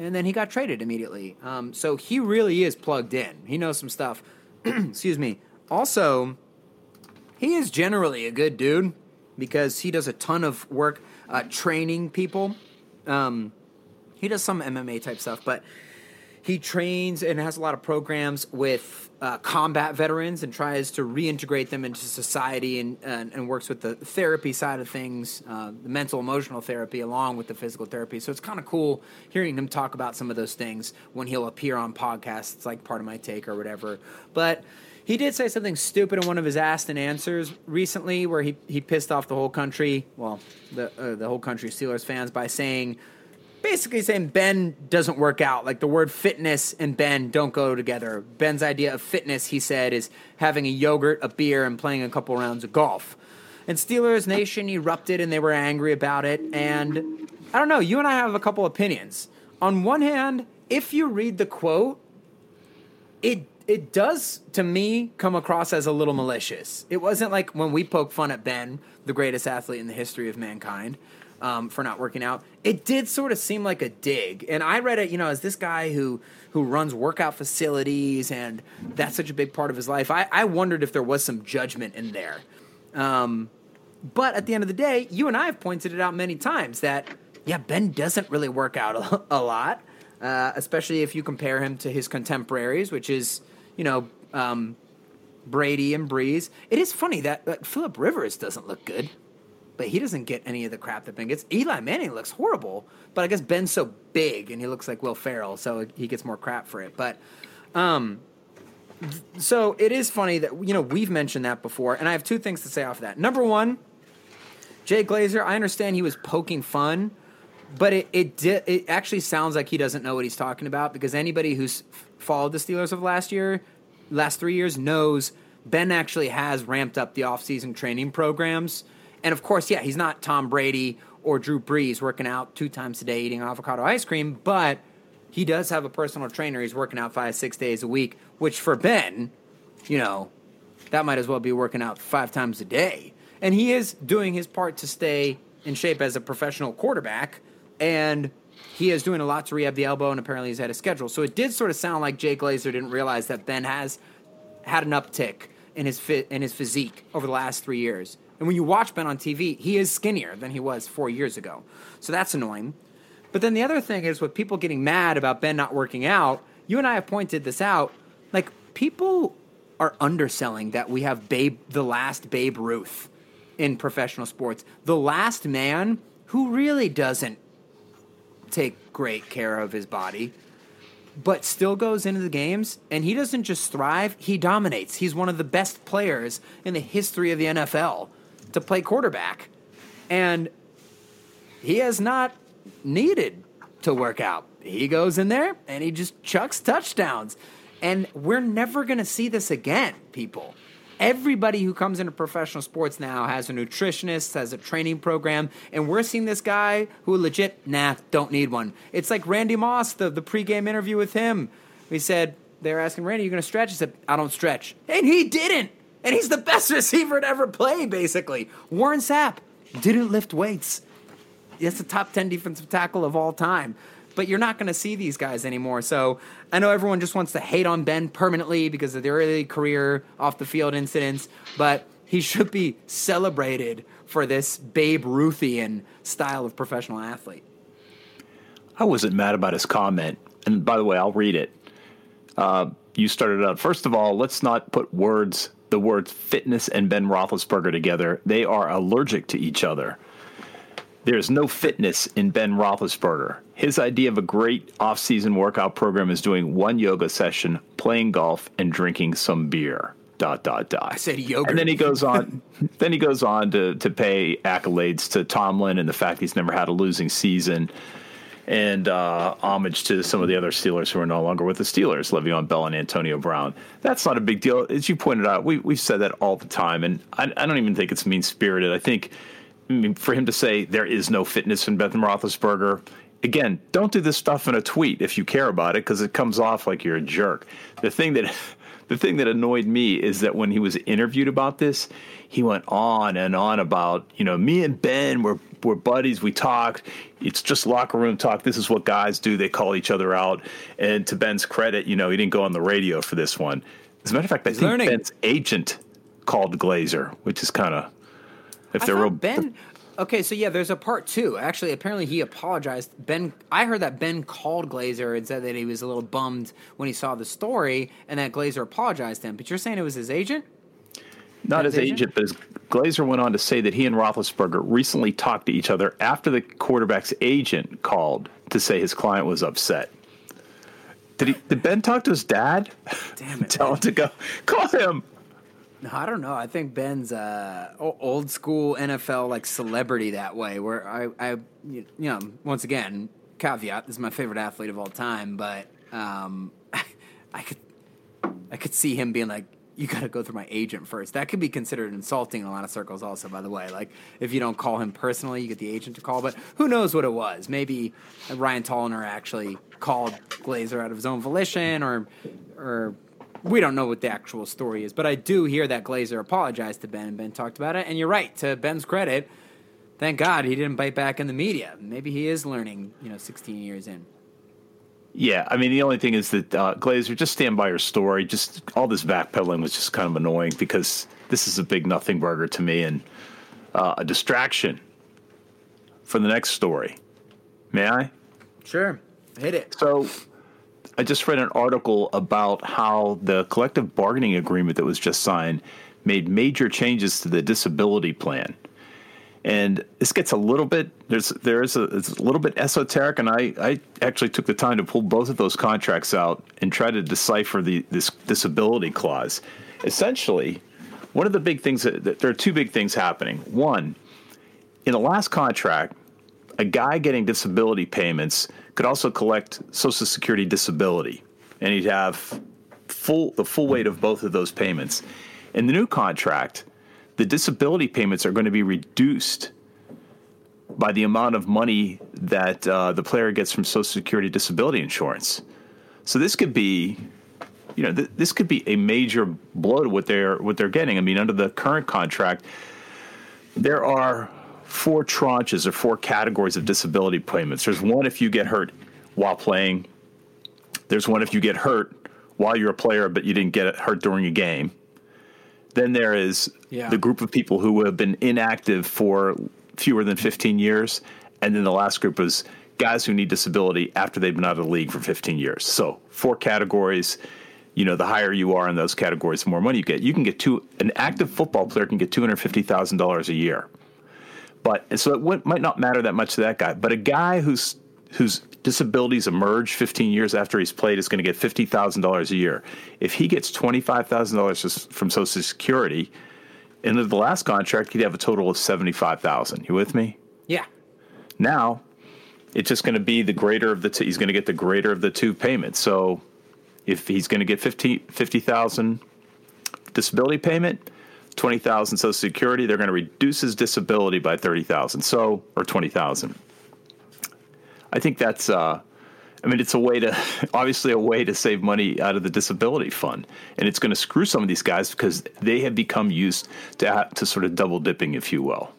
And then he got traded immediately. Um, so he really is plugged in. He knows some stuff. Excuse me. Also, he is generally a good dude because he does a ton of work uh, training people. Um, he does some MMA type stuff, but he trains and has a lot of programs with uh, combat veterans and tries to reintegrate them into society and, and, and works with the therapy side of things, uh, the mental emotional therapy along with the physical therapy. So it's kind of cool hearing him talk about some of those things when he'll appear on podcasts. It's like part of my take or whatever. But he did say something stupid in one of his asked and answers recently, where he, he pissed off the whole country, well, the uh, the whole country Steelers fans by saying, basically saying Ben doesn't work out. Like the word fitness and Ben don't go together. Ben's idea of fitness, he said, is having a yogurt, a beer, and playing a couple rounds of golf. And Steelers Nation erupted and they were angry about it. And I don't know, you and I have a couple opinions. On one hand, if you read the quote, it it does to me come across as a little malicious. It wasn't like when we poke fun at Ben, the greatest athlete in the history of mankind, um, for not working out. It did sort of seem like a dig, and I read it, you know, as this guy who who runs workout facilities, and that's such a big part of his life. I, I wondered if there was some judgment in there. Um, but at the end of the day, you and I have pointed it out many times that yeah, Ben doesn't really work out a, lot. uh, especially if you compare him to his contemporaries, which is you know um, Brady and Brees. It is funny that, that Philip Rivers doesn't look good, but he doesn't get any of the crap that Ben gets. Eli Manning looks horrible, but I guess Ben's so big and he looks like Will Ferrell, so he gets more crap for it. But um, so it is funny that you know we've mentioned that before, and I have two things to say off of that. Number one, Jay Glazer. I understand he was poking fun, but it it di- it actually sounds like he doesn't know what he's talking about because anybody who's followed the Steelers of last year, last three years, knows Ben actually has ramped up the offseason training programs. And of course, yeah, he's not Tom Brady or Drew Brees working out two times a day eating avocado ice cream, but he does have a personal trainer. He's working out five, six days a week, which for Ben, you know, that might as well be working out five times a day. And he is doing his part to stay in shape as a professional quarterback. And he is doing a lot to rehab the elbow, and apparently he's had a schedule. So it did sort of sound like Jay Glazer didn't realize that Ben has had an uptick in his fit in his physique over the last three years. And when you watch Ben on TV, he is skinnier than he was four years ago. So that's annoying. But then the other thing is with people getting mad about Ben not working out, you and I have pointed this out. Like people are underselling that we have Babe the last Babe Ruth in professional sports. The last man who really doesn't take great care of his body, but still goes into the games and he doesn't just thrive, he dominates. He's one of the best players in the history of the NFL to play quarterback. And he has not needed to work out. He goes in there and he just chucks touchdowns. And we're never going to see this again, people. Everybody who comes into professional sports now has a nutritionist, has a training program, and we're seeing this guy who legit, nah, don't need one. It's like Randy Moss, the, the pregame interview with him. He said, they're asking Randy, you going to stretch? He said, I don't stretch. And he didn't. And he's the best receiver to ever play, basically. Warren Sapp didn't lift weights. That's the top 10 defensive tackle of all time. But you're not going to see these guys anymore. So I know everyone just wants to hate on Ben permanently because of the early career off the field incidents, but he should be celebrated for this Babe Ruthian style of professional athlete. I wasn't mad about his comment. And by the way, I'll read it. Uh, you started out. First of all, let's not put words, the words fitness and Ben Roethlisberger together. They are allergic to each other. There's no fitness in Ben Roethlisberger. His idea of a great off-season workout program is doing one yoga session, playing golf, and drinking some beer. Dot dot dot. I said yogurt. And then he goes on. then he goes on to to pay accolades to Tomlin and the fact he's never had a losing season, and uh, homage to some of the other Steelers who are no longer with the Steelers, Le'Veon Bell and Antonio Brown. That's not a big deal, as you pointed out. We we've said that all the time, and I, I don't even think it's mean spirited. I think I mean, for him to say there is no fitness in Ben Roethlisberger, again, don't do this stuff in a tweet if you care about it because it comes off like you're a jerk. The thing that the thing that annoyed me is that when he was interviewed about this, he went on and on about you know me and Ben were we're buddies. We talked. It's just locker room talk. This is what guys do. They call each other out. And to Ben's credit, you know he didn't go on the radio for this one. As a matter of fact, I think learning. Ben's agent called Glazer, which is kind of if I they're real Ben. Okay, so yeah, there's a part two. Actually, apparently he apologized. Ben, I heard that Ben called Glazer and said that he was a little bummed when he saw the story, and that Glazer apologized to him. But you're saying it was his agent? not His agent? but his Glazer went on to say that he and Roethlisberger recently talked to each other after the quarterback's agent called to say his client was upset. Did he? Did Ben talk to his dad? Damn it, Tell him to go call him. I don't know. I think Ben's uh, old school NFL like celebrity that way. Where I, I, you know, once again, caveat: this is my favorite athlete of all time, but um, I could, I could see him being like, "You got to go through my agent first. That could be considered insulting in a lot of circles, also. By the way, like if you don't call him personally, you get the agent to call. But who knows what it was? Maybe Ryan Tollner actually called Glazer out of his own volition, or, or we don't know what the actual story is, but I do hear that Glazer apologized to Ben, and Ben talked about it. And you're right. To Ben's credit, thank God he didn't bite back in the media. Maybe he is learning, you know, 16 years in. Yeah, I mean the only thing is that uh, Glazer just stand by your story. Just all this backpedaling was just kind of annoying because this is a big nothing burger to me and uh, a distraction for the next story. May I? Sure. Hit it. So I just read an article about how the collective bargaining agreement that was just signed made major changes to the disability plan. And this gets a little bit there's there's a it's a little bit esoteric, and I, I actually took the time to pull both of those contracts out and try to decipher the this disability clause. Essentially, one of the big things that, that there are two big things happening. One, in the last contract, a guy getting disability payments could also collect Social Security disability, and he'd have full the full weight of both of those payments. In the new contract, the disability payments are going to be reduced by the amount of money that uh, the player gets from Social Security disability insurance. So this could be, you know, th- this could be a major blow to what they're what they're getting. I mean, under the current contract, there are four tranches or four categories of disability payments. There's one if you get hurt while playing. There's one if you get hurt while you're a player, but you didn't get hurt during a game. Then there is Yeah. the group of people who have been inactive for fewer than 15 years. And then the last group is guys who need disability after they've been out of the league for 15 years. So, four categories. You know, the higher you are in those categories, the more money you get. You can get two, an active football player can get $250,000 a year. But, and so it might not matter that much to that guy. But a guy who's, whose disabilities emerge 15 years after he's played is going to get $50,000 a year. If he gets $25,000 from Social Security, in the last contract, he'd have a total of 75000 You with me? Yeah. Now, it's just going to be the greater of the two. He's going to get the greater of the two payments. So if he's going to get 50 50,000 disability payment, 20,000 social security, they're going to reduce his disability by 30,000. So or 20,000. I think that's uh I mean, it's a way to, obviously, a way to save money out of the disability fund, and it's going to screw some of these guys because they have become used to to sort of double dipping, if you will.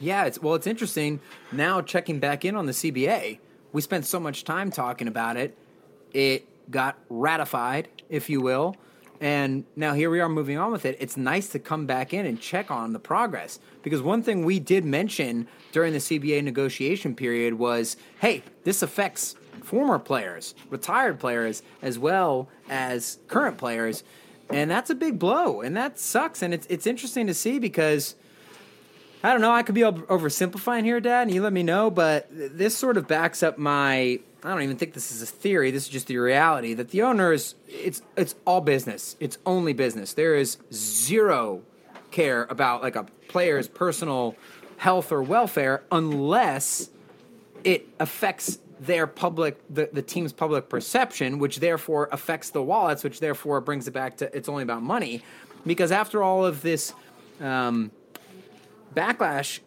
Yeah, it's well, it's interesting now checking back in on the CBA. We spent so much time talking about it. It got ratified, if you will, and now here we are moving on with it. It's nice to come back in and check on the progress because one thing we did mention during the CBA negotiation period was, hey, this affects former players, retired players, as well as current players, and that's a big blow, and that sucks. And it's it's interesting to see because. I don't know. I could be oversimplifying here, Dad, and you let me know. But this sort of backs up my. I don't even think this is a theory. This is just the reality that the owners. It's it's all business. It's only business. There is zero care about like a player's personal health or welfare unless it affects their public the, the team's public perception which therefore affects the wallets which therefore brings it back to it's only about money because after all of this um, backlash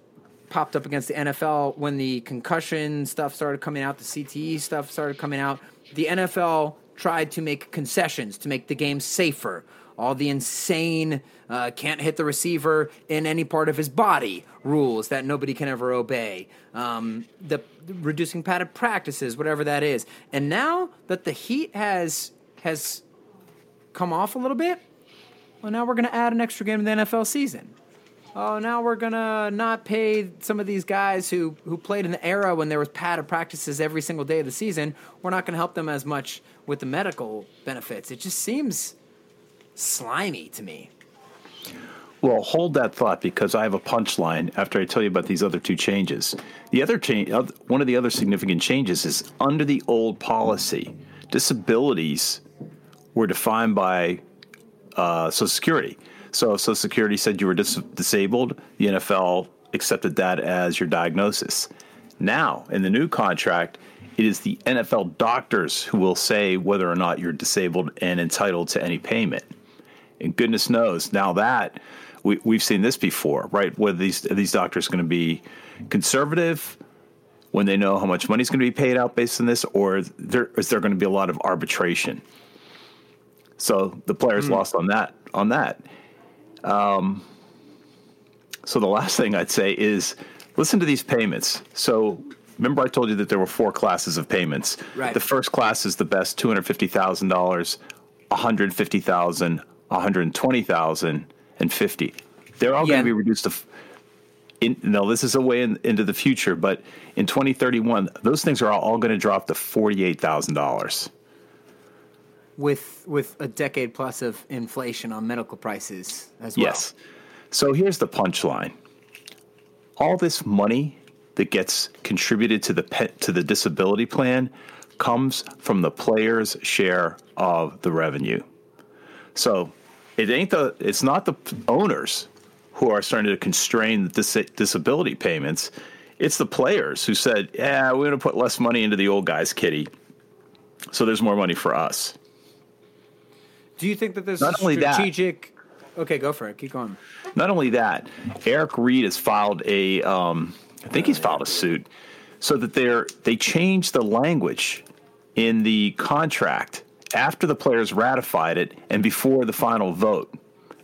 popped up against the NFL when the concussion stuff started coming out, the CTE stuff started coming out. The NFL tried to make concessions to make the game safer. All the insane uh, can't hit the receiver in any part of his body rules that nobody can ever obey. Um, the reducing padded practices, whatever that is. And now that the heat has has come off a little bit, well, now we're going to add an extra game to the NFL season oh, now we're gonna not pay some of these guys who who played in the era when there was padded practices every single day of the season. We're not gonna help them as much with the medical benefits. It just seems slimy to me. Well, hold that thought because I have a punchline after I tell you about these other two changes. The other change, one of the other significant changes is under the old policy, disabilities were defined by uh, Social Security. So if Social Security said you were dis- disabled, the NFL accepted that as your diagnosis. Now, in the new contract, it is the NFL doctors who will say whether or not you're disabled and entitled to any payment. And goodness knows, now that we, we've seen this before, right? Whether these are these doctors going to be conservative when they know how much money is going to be paid out based on this, or there, is there going to be a lot of arbitration? So the players hmm. lost on that. On that. Um, so the last thing I'd say is listen to these payments. So remember I told you that there were four classes of payments. Right. The first class is the best, two hundred fifty thousand dollars, one hundred fifty thousand, one hundred twenty thousand, and fifty. They're all Yeah. going to be reduced to. f- in, no, this is a way in, into the future, but in 2031, those things are all, all going to drop to $48,000. With with a decade plus of inflation on medical prices as well. Yes. So here's the punchline. All this money that gets contributed to the pet, to the disability plan comes from the player's share of the revenue. So it ain't the it's not the owners who are starting to constrain the dis- disability payments. It's the players who said, "Yeah, we're going to put less money into the old guy's kitty." So there's more money for us. Do you think that this Not only that- strategic? Okay, go for it. Keep going. Not only that, Eric Reid has filed a, um, I think he's filed a suit, so that they're they changed the language in the contract after the players ratified it and before the final vote.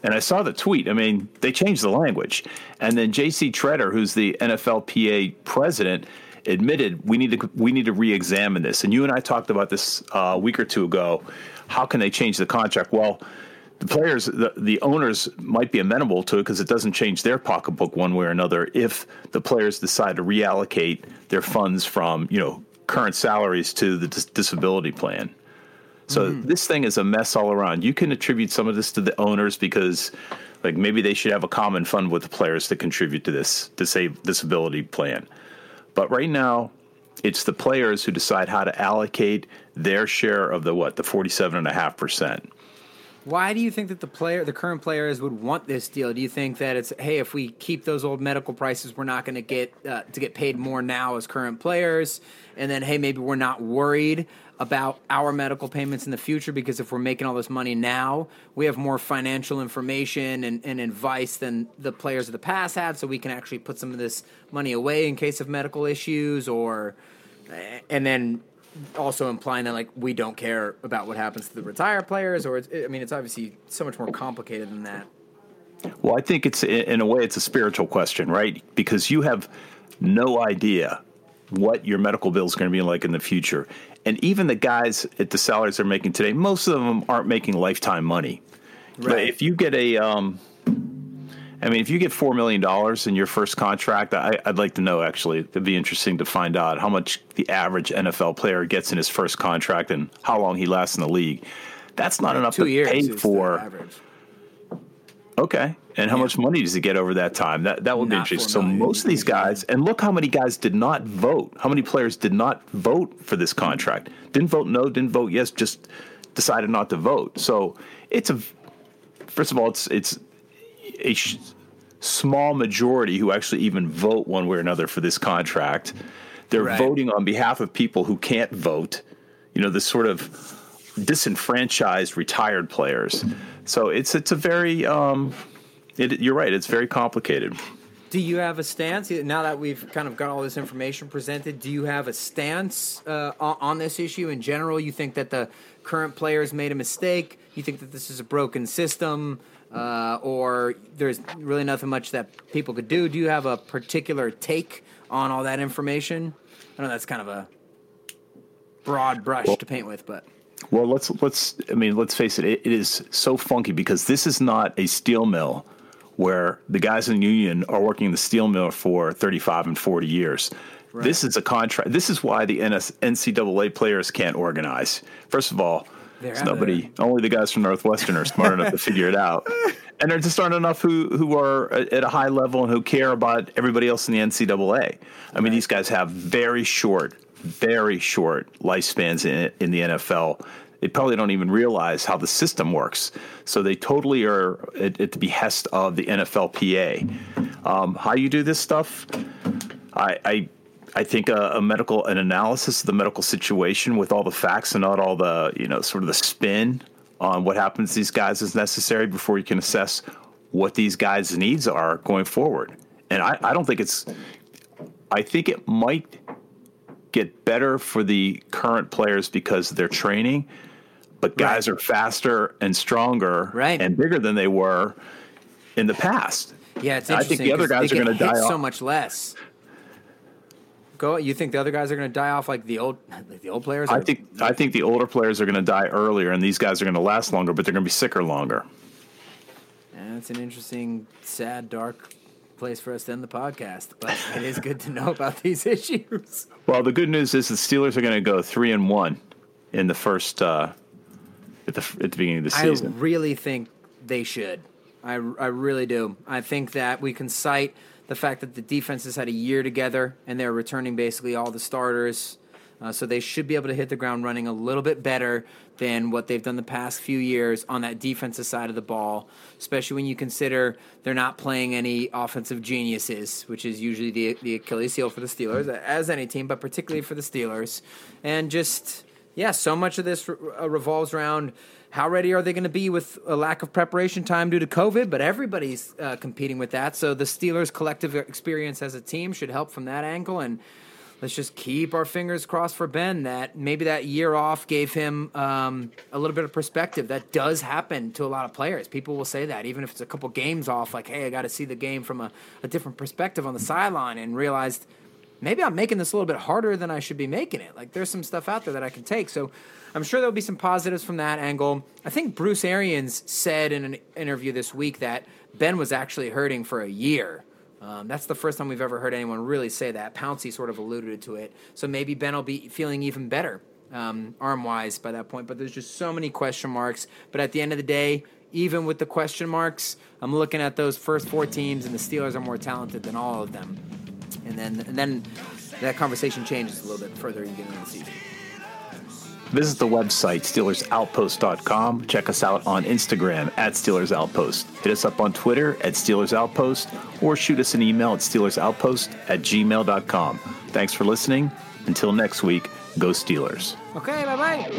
And I saw the tweet. I mean, they changed the language, and then J.C. Tretter, who's the NFLPA president, admitted we need to we need to re-examine this. And you and I talked about this uh, a week or two ago. How can they change the contract? Well, the players, the, the owners might be amenable to it because it doesn't change their pocketbook one way or another. If the players decide to reallocate their funds from you know current salaries to the dis- disability plan. So mm-hmm. this thing is a mess all around. You can attribute some of this to the owners because, like, maybe they should have a common fund with the players to contribute to this disab- disability plan. But right now, it's the players who decide how to allocate their share of the what the forty-seven and a half percent. Why do you think that the player, the current players, would want this deal? Do you think that it's hey, if we keep those old medical prices, we're not going to get uh, to get paid more now as current players, and then hey, maybe we're not worried about our medical payments in the future because if we're making all this money now, we have more financial information and, and advice than the players of the past had, so we can actually put some of this money away in case of medical issues, or and then also implying that like we don't care about what happens to the retired players or it's, i mean it's obviously so much more complicated than that Well, I think it's in a way it's a spiritual question, right? Because you have no idea what your medical bill is going to be like in the future. And even the guys at the salaries they're making today, most of them aren't making lifetime money. But Right. if you get a, um, I mean, if you get four million dollars in your first contract, I, I'd like to know. Actually, it'd be interesting to find out how much the average NFL player gets in his first contract and how long he lasts in the league. That's not enough to pay for. Okay. And how much money does he get over that time? That that would be interesting. So most of these guys, and look how many guys did not vote. How many players did not vote for this contract? Didn't vote no, didn't vote yes, just decided not to vote. So it's a first of all, it's it's a sh- small majority who actually even vote one way or another for this contract. They're Right. voting on behalf of people who can't vote. You know, this sort of disenfranchised retired players. So it's it's a very um, it, you're right. It's very complicated. do you have a stance now that we've kind of got all this information presented do you have a stance uh, on, on this issue in general you think that the current players made a mistake you think that this is a broken system uh, or there's really nothing much that people could do do you have a particular take on all that information i know that's kind of a broad brush to paint with but Well, let's let's. I mean, let's face it. It, it is so funky because this is not a steel mill where the guys in the union are working in the steel mill for 35 and 40 years. This is a contract. This is why the NS, NCAA players can't organize. First of all, They're nobody. Only the guys from Northwestern are smart enough to figure it out, and there just aren't enough who who are at at a high level and who care about everybody else in the NCAA. I mean, these guys have very short, very short lifespans in in the NFL. They probably don't even realize how the system works. So they totally are at, at the behest of the NFLPA. Um, how you do this stuff, I, I I think a, a medical an analysis of the medical situation with all the facts and not all the you know sort of the spin on what happens to these guys is necessary before you can assess what these guys' needs are going forward. And I, I don't think it's I think it might get better for the current players because of their training, but guys are faster and stronger Right. and bigger than they were in the past. Yeah, it's I interesting. think the other guys are going to die hit off. so much less. Go. You think the other guys are going to die off like the old, like the old players? I think I think the older players are going to die earlier, and these guys are going to last longer, but they're going to be sicker longer. It's an interesting, sad, dark place for us to end the podcast, but it is good to know about these issues. Well, the good news is the Steelers are going to go three and one in the first uh, at the at the beginning of the season. I really think they should. I, I really do. I think that we can cite the fact that the defense has had a year together and they're returning basically all the starters. Uh, so they should be able to hit the ground running a little bit better than what they've done the past few years on that defensive side of the ball, especially when you consider they're not playing any offensive geniuses, which is usually the, the Achilles heel for the Steelers, as any team, but particularly for the Steelers. And just, yeah, so much of this re- uh, revolves around how ready are they going to be with a lack of preparation time due to COVID? But everybody's uh, competing with that. So the Steelers' collective experience as a team should help from that angle. And let's just keep our fingers crossed for Ben that maybe that year off gave him um, a little bit of perspective. That does happen to a lot of players. People will say that, even if it's a couple games off, like, hey, I got to see the game from a, a different perspective on the sideline and realized maybe I'm making this a little bit harder than I should be making it. Like there's some stuff out there that I can take. So I'm sure there'll be some positives from that angle. I think Bruce Arians said in an interview this week that Ben was actually hurting for a year. Um, that's the first time we've ever heard anyone really say that. Pouncey sort of alluded to it. So maybe Ben will be feeling even better um, arm wise by that point. But there's just so many question marks. But at the end of the day, even with the question marks, I'm looking at those first four teams, and the Steelers are more talented than all of them. And then, and then that conversation changes a little bit further you get into the season. Visit the website, SteelersOutpost.com. Check us out on Instagram at Steelers Outpost. Hit us up on Twitter at Steelers Outpost or shoot us an email at SteelersOutpost at gmail.com. Thanks for listening. Until next week, go Steelers. Okay, bye bye.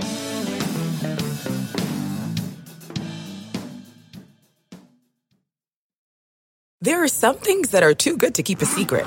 There are some things that are too good to keep a secret.